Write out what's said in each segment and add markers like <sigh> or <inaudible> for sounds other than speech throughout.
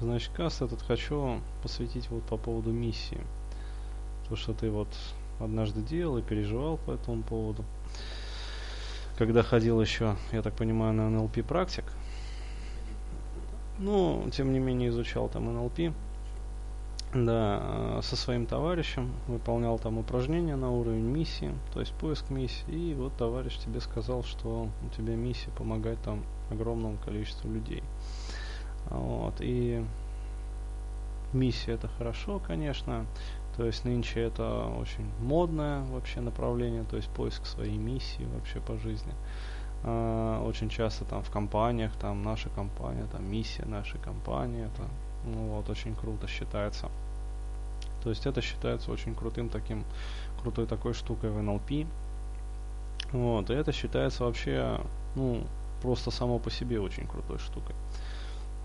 Значит, каст этот хочу посвятить вот по поводу миссии. То, что ты вот однажды делал и переживал по этому поводу. Когда ходил еще, я так понимаю, на НЛП практик. Ну, тем не менее, изучал там НЛП. Да, э, со своим товарищем выполнял там упражнения на уровень миссии, то есть поиск миссии. И вот товарищ тебе сказал, что у тебя миссия помогать там огромному количеству людей. Вот, и миссия это хорошо, конечно. То есть нынче это очень модное вообще направление, то есть поиск своей миссии вообще по жизни. Uh, очень часто там в компаниях, там наша компания, там миссия нашей компании, это ну, вот, очень круто считается. То есть это считается очень крутым таким, крутой такой штукой в NLP. Вот, и это считается вообще, ну, просто само по себе очень крутой штукой.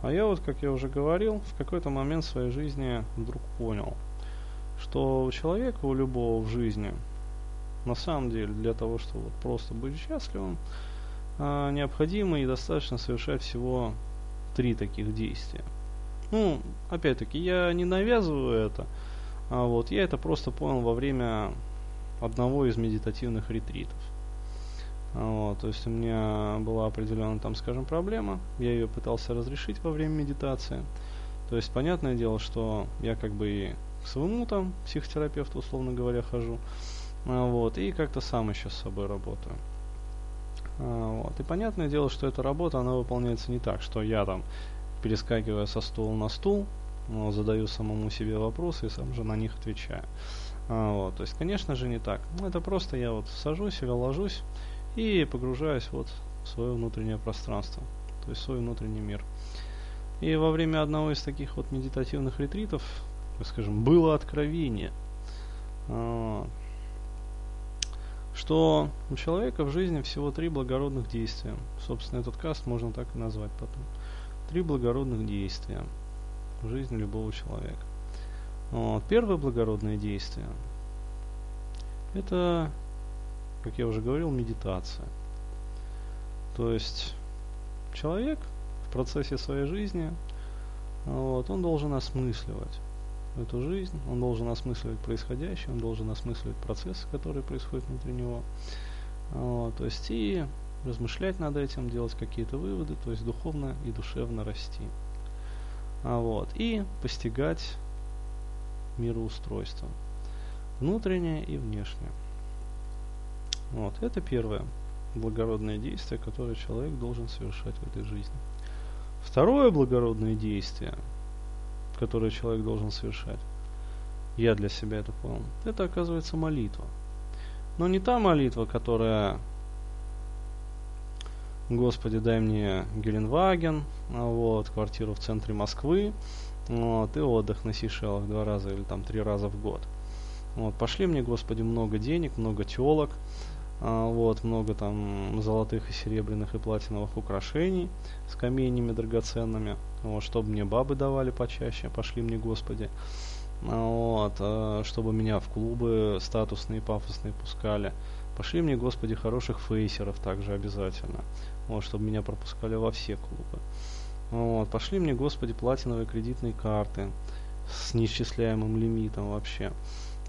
А я вот, как я уже говорил, в какой-то момент своей жизни вдруг понял, что у человека, у любого в жизни, на самом деле, для того, чтобы вот просто быть счастливым, а, необходимо и достаточно совершать всего три таких действия. Ну, опять-таки, я не навязываю это, а вот я это просто понял во время одного из медитативных ретритов. Вот, то есть у меня была определенная там, скажем, проблема, я ее пытался разрешить во время медитации. То есть понятное дело, что я как бы и к своему там психотерапевту, условно говоря, хожу, а, вот, и как-то сам еще с собой работаю. А, вот, и понятное дело, что эта работа, она выполняется не так, что я там перескакивая со стула на стул, но задаю самому себе вопросы и сам же на них отвечаю. А, вот, то есть, конечно же, не так. Ну, это просто я вот сажусь или ложусь и погружаюсь вот в свое внутреннее пространство, то есть свой внутренний мир. И во время одного из таких вот медитативных ретритов, скажем, было откровение, а, что у человека в жизни всего три благородных действия. Собственно, этот каст можно так и назвать потом. Три благородных действия в жизни любого человека. Первое благородное действие – это, как я уже говорил, медитация. То есть человек в процессе своей жизни, вот, он должен осмысливать эту жизнь, он должен осмысливать происходящее, он должен осмысливать процессы, которые происходят внутри него. Вот, то есть и размышлять над этим, делать какие-то выводы, то есть духовно и душевно расти. А вот, и постигать мироустройство. Внутреннее и внешнее. Вот, это первое благородное действие, которое человек должен совершать в этой жизни. Второе благородное действие, которое человек должен совершать, я для себя это понял, это оказывается молитва. Но не та молитва, которая Господи, дай мне Геленваген, вот, квартиру в центре Москвы, вот, и отдых на Сейшелах два раза или там три раза в год. Вот, пошли мне, Господи, много денег, много телок, а, вот, много там золотых и серебряных и платиновых украшений с каменями драгоценными, вот, чтобы мне бабы давали почаще, пошли мне, Господи, а, вот, а, чтобы меня в клубы статусные, пафосные пускали, пошли мне, Господи, хороших фейсеров также обязательно, вот, чтобы меня пропускали во все клубы. Вот, пошли мне, Господи, платиновые кредитные карты с неисчисляемым лимитом вообще.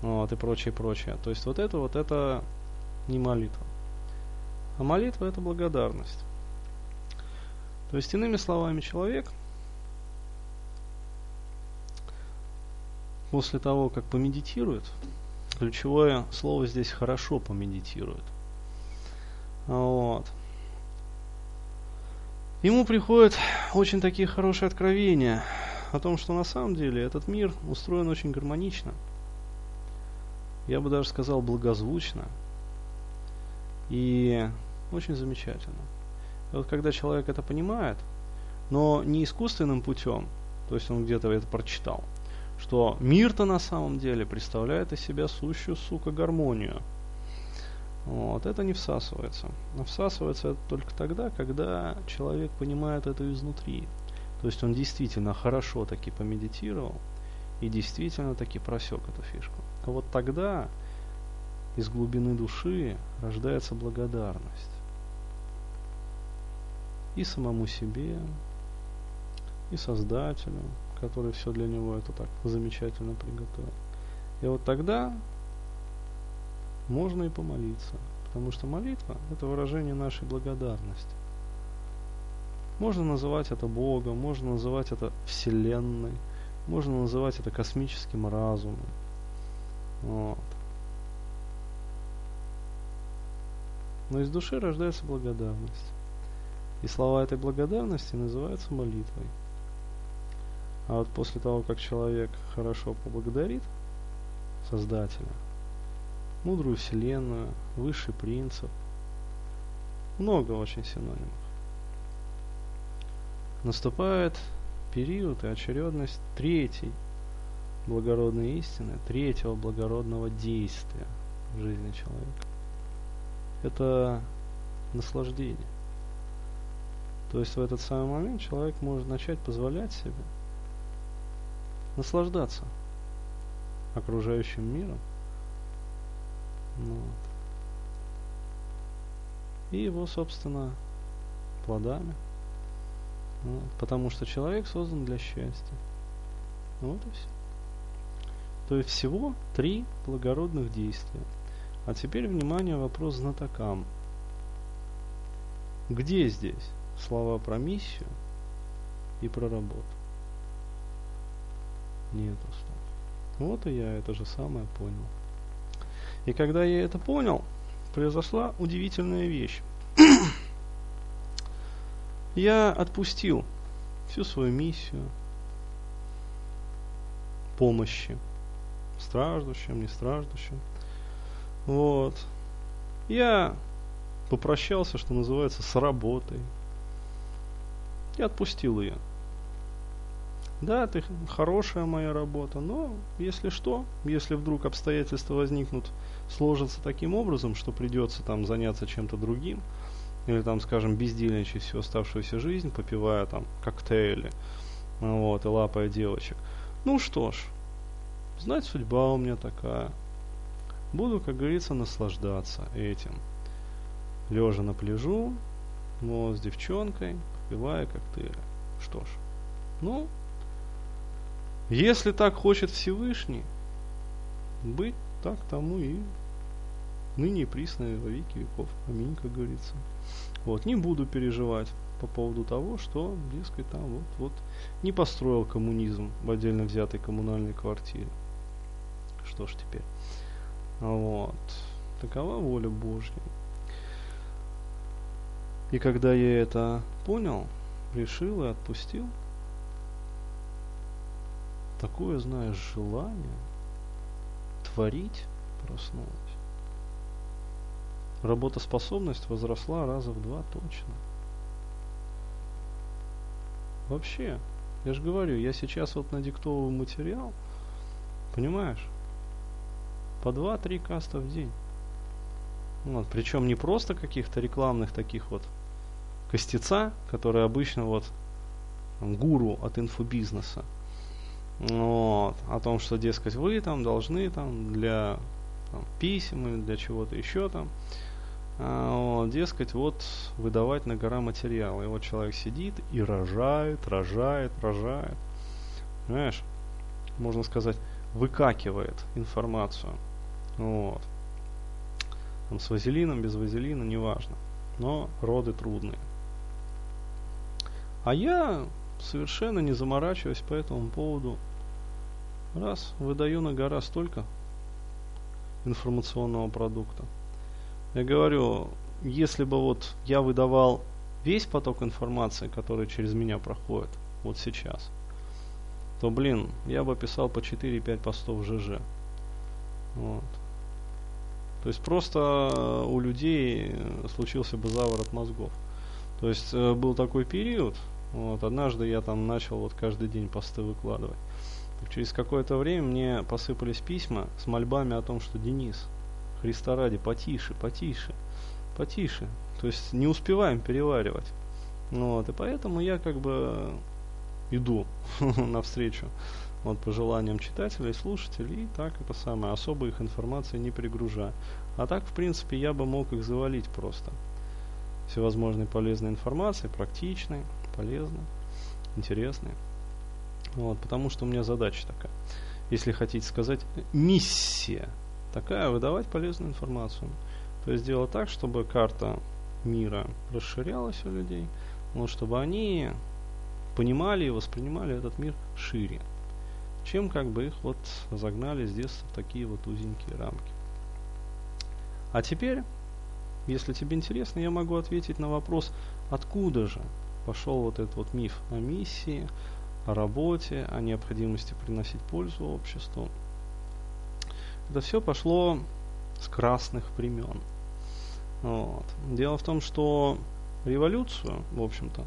Вот, и прочее, прочее. То есть вот это вот это не молитва. А молитва это благодарность. То есть, иными словами, человек после того, как помедитирует, ключевое слово здесь хорошо помедитирует. Вот ему приходят очень такие хорошие откровения о том, что на самом деле этот мир устроен очень гармонично. Я бы даже сказал благозвучно. И очень замечательно. И вот когда человек это понимает, но не искусственным путем, то есть он где-то это прочитал, что мир-то на самом деле представляет из себя сущую, сука, гармонию – вот, это не всасывается. Но всасывается это только тогда, когда человек понимает это изнутри. То есть он действительно хорошо таки помедитировал и действительно таки просек эту фишку. А вот тогда из глубины души рождается благодарность. И самому себе, и Создателю, который все для него это так замечательно приготовил. И вот тогда можно и помолиться. Потому что молитва – это выражение нашей благодарности. Можно называть это Богом, можно называть это Вселенной, можно называть это космическим разумом. Вот. Но из души рождается благодарность. И слова этой благодарности называются молитвой. А вот после того, как человек хорошо поблагодарит Создателя, мудрую вселенную, высший принцип, много очень синонимов, наступает период и очередность третьей благородной истины, третьего благородного действия в жизни человека. Это наслаждение. То есть в этот самый момент человек может начать позволять себе наслаждаться окружающим миром. Вот. И его, собственно, плодами. Вот. Потому что человек создан для счастья. Вот и все. То есть всего три благородных действия. А теперь, внимание, вопрос знатокам. Где здесь слова про миссию и про работу? Нету слов. Вот и я это же самое понял. И когда я это понял, произошла удивительная вещь. <clears throat> я отпустил всю свою миссию помощи страждущим, не страждущим. Вот. Я попрощался, что называется, с работой. И отпустил ее. Да, это хорошая моя работа, но если что, если вдруг обстоятельства возникнут, сложатся таким образом, что придется там заняться чем-то другим, или там, скажем, бездельничать всю оставшуюся жизнь, попивая там коктейли, вот, и лапая девочек. Ну что ж, знать судьба у меня такая. Буду, как говорится, наслаждаться этим. Лежа на пляжу, вот, с девчонкой, попивая коктейли. Что ж, ну, если так хочет Всевышний, быть так тому и ныне и присно во веки веков. Аминь, как говорится. Вот, не буду переживать по поводу того, что, дескать, там вот, вот не построил коммунизм в отдельно взятой коммунальной квартире. Что ж теперь? Вот. Такова воля Божья. И когда я это понял, решил и отпустил, такое, знаешь, желание творить проснулось. Работоспособность возросла раза в два точно. Вообще, я же говорю, я сейчас вот надиктовываю материал, понимаешь? По 2-3 каста в день. Вот, причем не просто каких-то рекламных таких вот костеца, которые обычно вот гуру от инфобизнеса. Вот, о том, что, дескать, вы там должны там для там, писем или для чего-то еще там, а, вот, дескать, вот выдавать на гора материалы. И вот человек сидит и рожает, рожает, рожает. Понимаешь? Можно сказать, выкакивает информацию. Вот. Там с вазелином, без вазелина, неважно. Но роды трудные. А я совершенно не заморачиваюсь по этому поводу. Раз, выдаю на гора столько информационного продукта. Я говорю, если бы вот я выдавал весь поток информации, который через меня проходит, вот сейчас, то, блин, я бы писал по 4-5 постов ЖЖ. Вот. То есть просто э, у людей э, случился бы заворот мозгов. То есть э, был такой период, вот, однажды я там начал вот каждый день посты выкладывать. Через какое-то время мне посыпались письма с мольбами о том, что Денис, Христа ради, потише, потише, потише. То есть не успеваем переваривать. Вот, и поэтому я как бы иду <laughs> навстречу вот, пожеланиям читателей, слушателей, и так это самое, особо их информации не перегружая. А так, в принципе, я бы мог их завалить просто. Всевозможной полезной информацией, практичной, полезной, интересной. Вот, потому что у меня задача такая. Если хотите сказать, миссия такая, выдавать полезную информацию. То есть сделать так, чтобы карта мира расширялась у людей, но чтобы они понимали и воспринимали этот мир шире, чем как бы их вот загнали с детства в такие вот узенькие рамки. А теперь, если тебе интересно, я могу ответить на вопрос, откуда же пошел вот этот вот миф о миссии, о работе, о необходимости приносить пользу обществу. Это все пошло с красных времен. Вот. Дело в том, что революцию, в общем-то,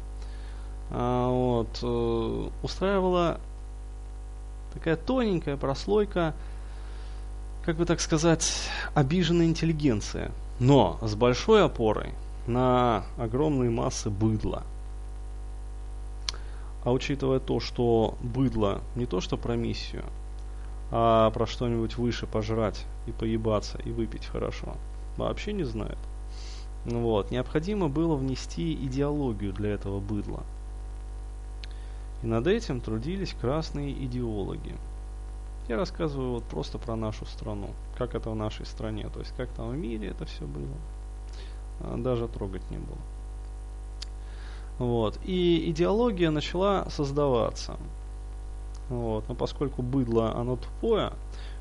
а, вот, э, устраивала такая тоненькая прослойка, как бы так сказать, обиженная интеллигенция, но с большой опорой на огромные массы быдла – а учитывая то, что быдло не то что про миссию, а про что-нибудь выше пожрать и поебаться и выпить хорошо, вообще не знает. Вот. Необходимо было внести идеологию для этого быдла. И над этим трудились красные идеологи. Я рассказываю вот просто про нашу страну, как это в нашей стране, то есть как там в мире это все было. А, даже трогать не было. Вот. И идеология начала создаваться. Вот. Но поскольку быдло, оно тупое,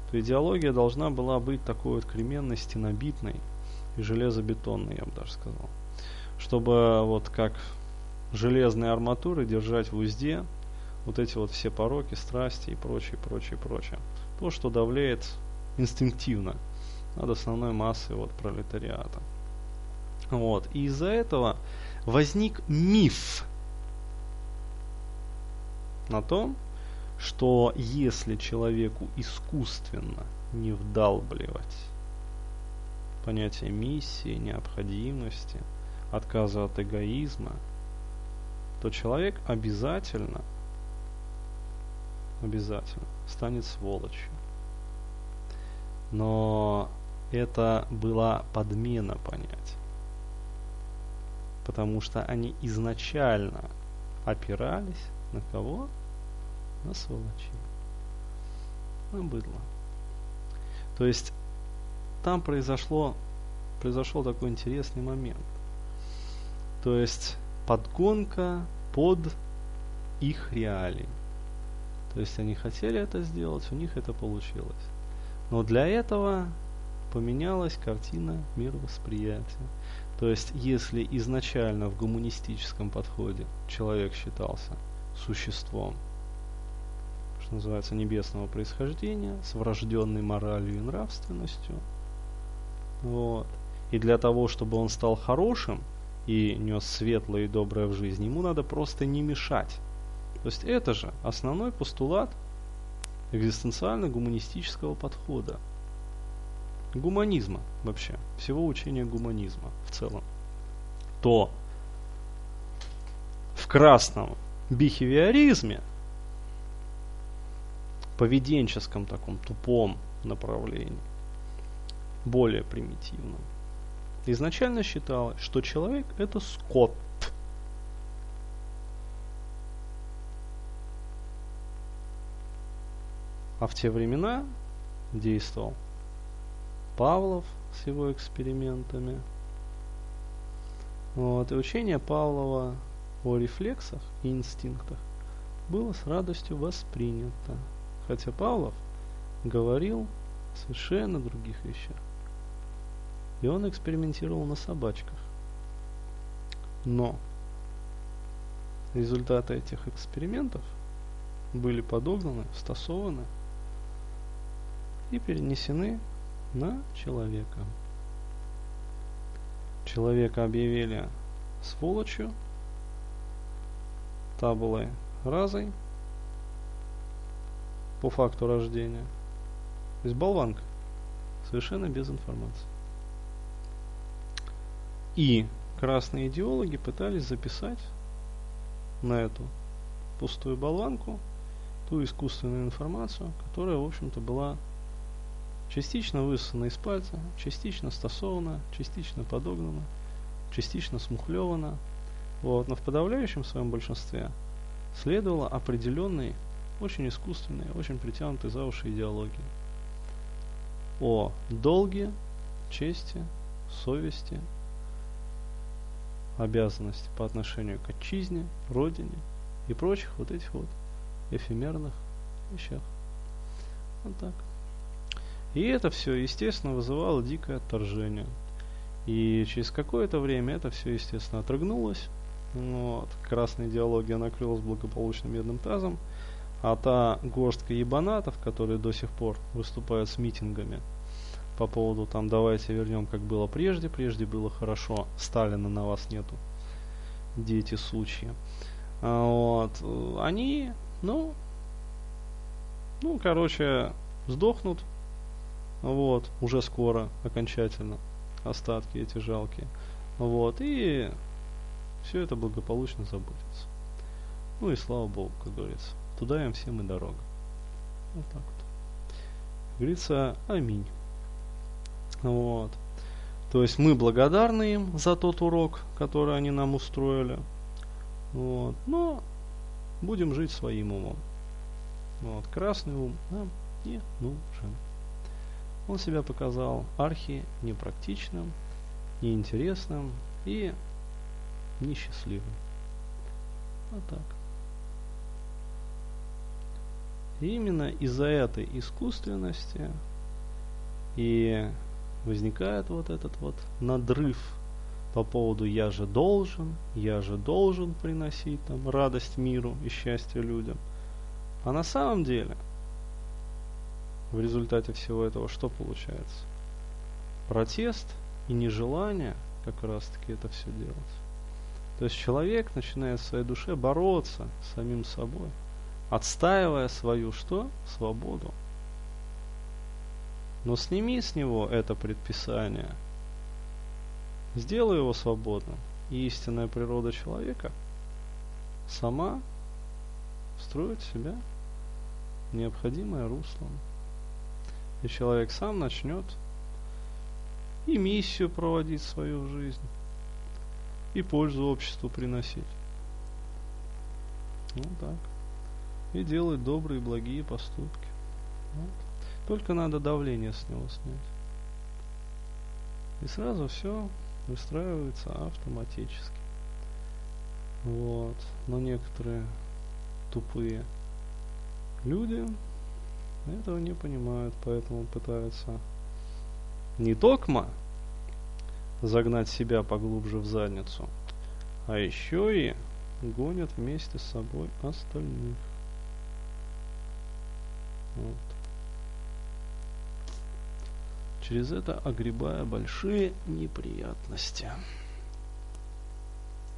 то идеология должна была быть такой вот кременной, стенобитной и железобетонной, я бы даже сказал. Чтобы вот как железные арматуры держать в узде вот эти вот все пороки, страсти и прочее, прочее, прочее. То, что давляет инстинктивно над основной массой вот пролетариата. Вот. И из-за этого возник миф на том, что если человеку искусственно не вдалбливать понятие миссии, необходимости, отказа от эгоизма, то человек обязательно, обязательно станет сволочью. Но это была подмена понятия потому что они изначально опирались на кого? На сволочи. На быдло. То есть там произошло, произошел такой интересный момент. То есть подгонка под их реалии. То есть они хотели это сделать, у них это получилось. Но для этого поменялась картина мировосприятия. То есть, если изначально в гуманистическом подходе человек считался существом, что называется, небесного происхождения, с врожденной моралью и нравственностью, вот, и для того, чтобы он стал хорошим и нес светлое и доброе в жизнь, ему надо просто не мешать. То есть это же основной постулат экзистенциально-гуманистического подхода гуманизма вообще, всего учения гуманизма в целом, то в красном бихевиоризме, поведенческом таком тупом направлении, более примитивном, изначально считалось, что человек это скот. А в те времена действовал Павлов с его экспериментами. Вот, и учение Павлова о рефлексах и инстинктах было с радостью воспринято. Хотя Павлов говорил совершенно других вещах. И он экспериментировал на собачках. Но результаты этих экспериментов были подогнаны, стасованы и перенесены на человека. Человека объявили сволочью, табулой разой по факту рождения. То есть болванка. Совершенно без информации. И красные идеологи пытались записать на эту пустую болванку ту искусственную информацию, которая, в общем-то, была частично высосана из пальца, частично стасована, частично подогнана, частично смухлевана. Вот. Но в подавляющем своем большинстве следовало определенной очень искусственной, очень притянутой за уши идеологии. О долге, чести, совести, обязанности по отношению к отчизне, родине и прочих вот этих вот эфемерных вещах. Вот так. И это все, естественно, вызывало дикое отторжение. И через какое-то время это все, естественно, отрыгнулось. Вот. Красная идеология накрылась благополучным медным тазом. А та горстка ебанатов, которые до сих пор выступают с митингами по поводу там давайте вернем как было прежде, прежде было хорошо, Сталина на вас нету, дети сучьи. А, вот. Они, ну, ну, короче, сдохнут, вот, уже скоро, окончательно, остатки эти жалкие. Вот, и все это благополучно забудется. Ну и слава Богу, как говорится. Туда им всем и дорога. Вот так вот. Как говорится, аминь. Вот. То есть мы благодарны им за тот урок, который они нам устроили. Вот. Но будем жить своим умом. Вот. Красный ум нам не нужен. Он себя показал архи непрактичным, неинтересным и несчастливым. Вот так. И именно из-за этой искусственности и возникает вот этот вот надрыв по поводу «я же должен», «я же должен приносить там радость миру и счастье людям». А на самом деле – в результате всего этого что получается? Протест и нежелание как раз таки это все делать. То есть человек начинает в своей душе бороться с самим собой, отстаивая свою что? Свободу. Но сними с него это предписание, сделай его свободным, и истинная природа человека сама строит себя необходимое русло и человек сам начнет и миссию проводить в свою жизнь, и пользу обществу приносить. Ну так. И делать добрые, благие поступки. Вот. Только надо давление с него снять. И сразу все выстраивается автоматически. Вот. Но некоторые тупые люди этого не понимают, поэтому пытаются не токмо загнать себя поглубже в задницу, а еще и гонят вместе с собой остальных. Вот. Через это огребая большие неприятности.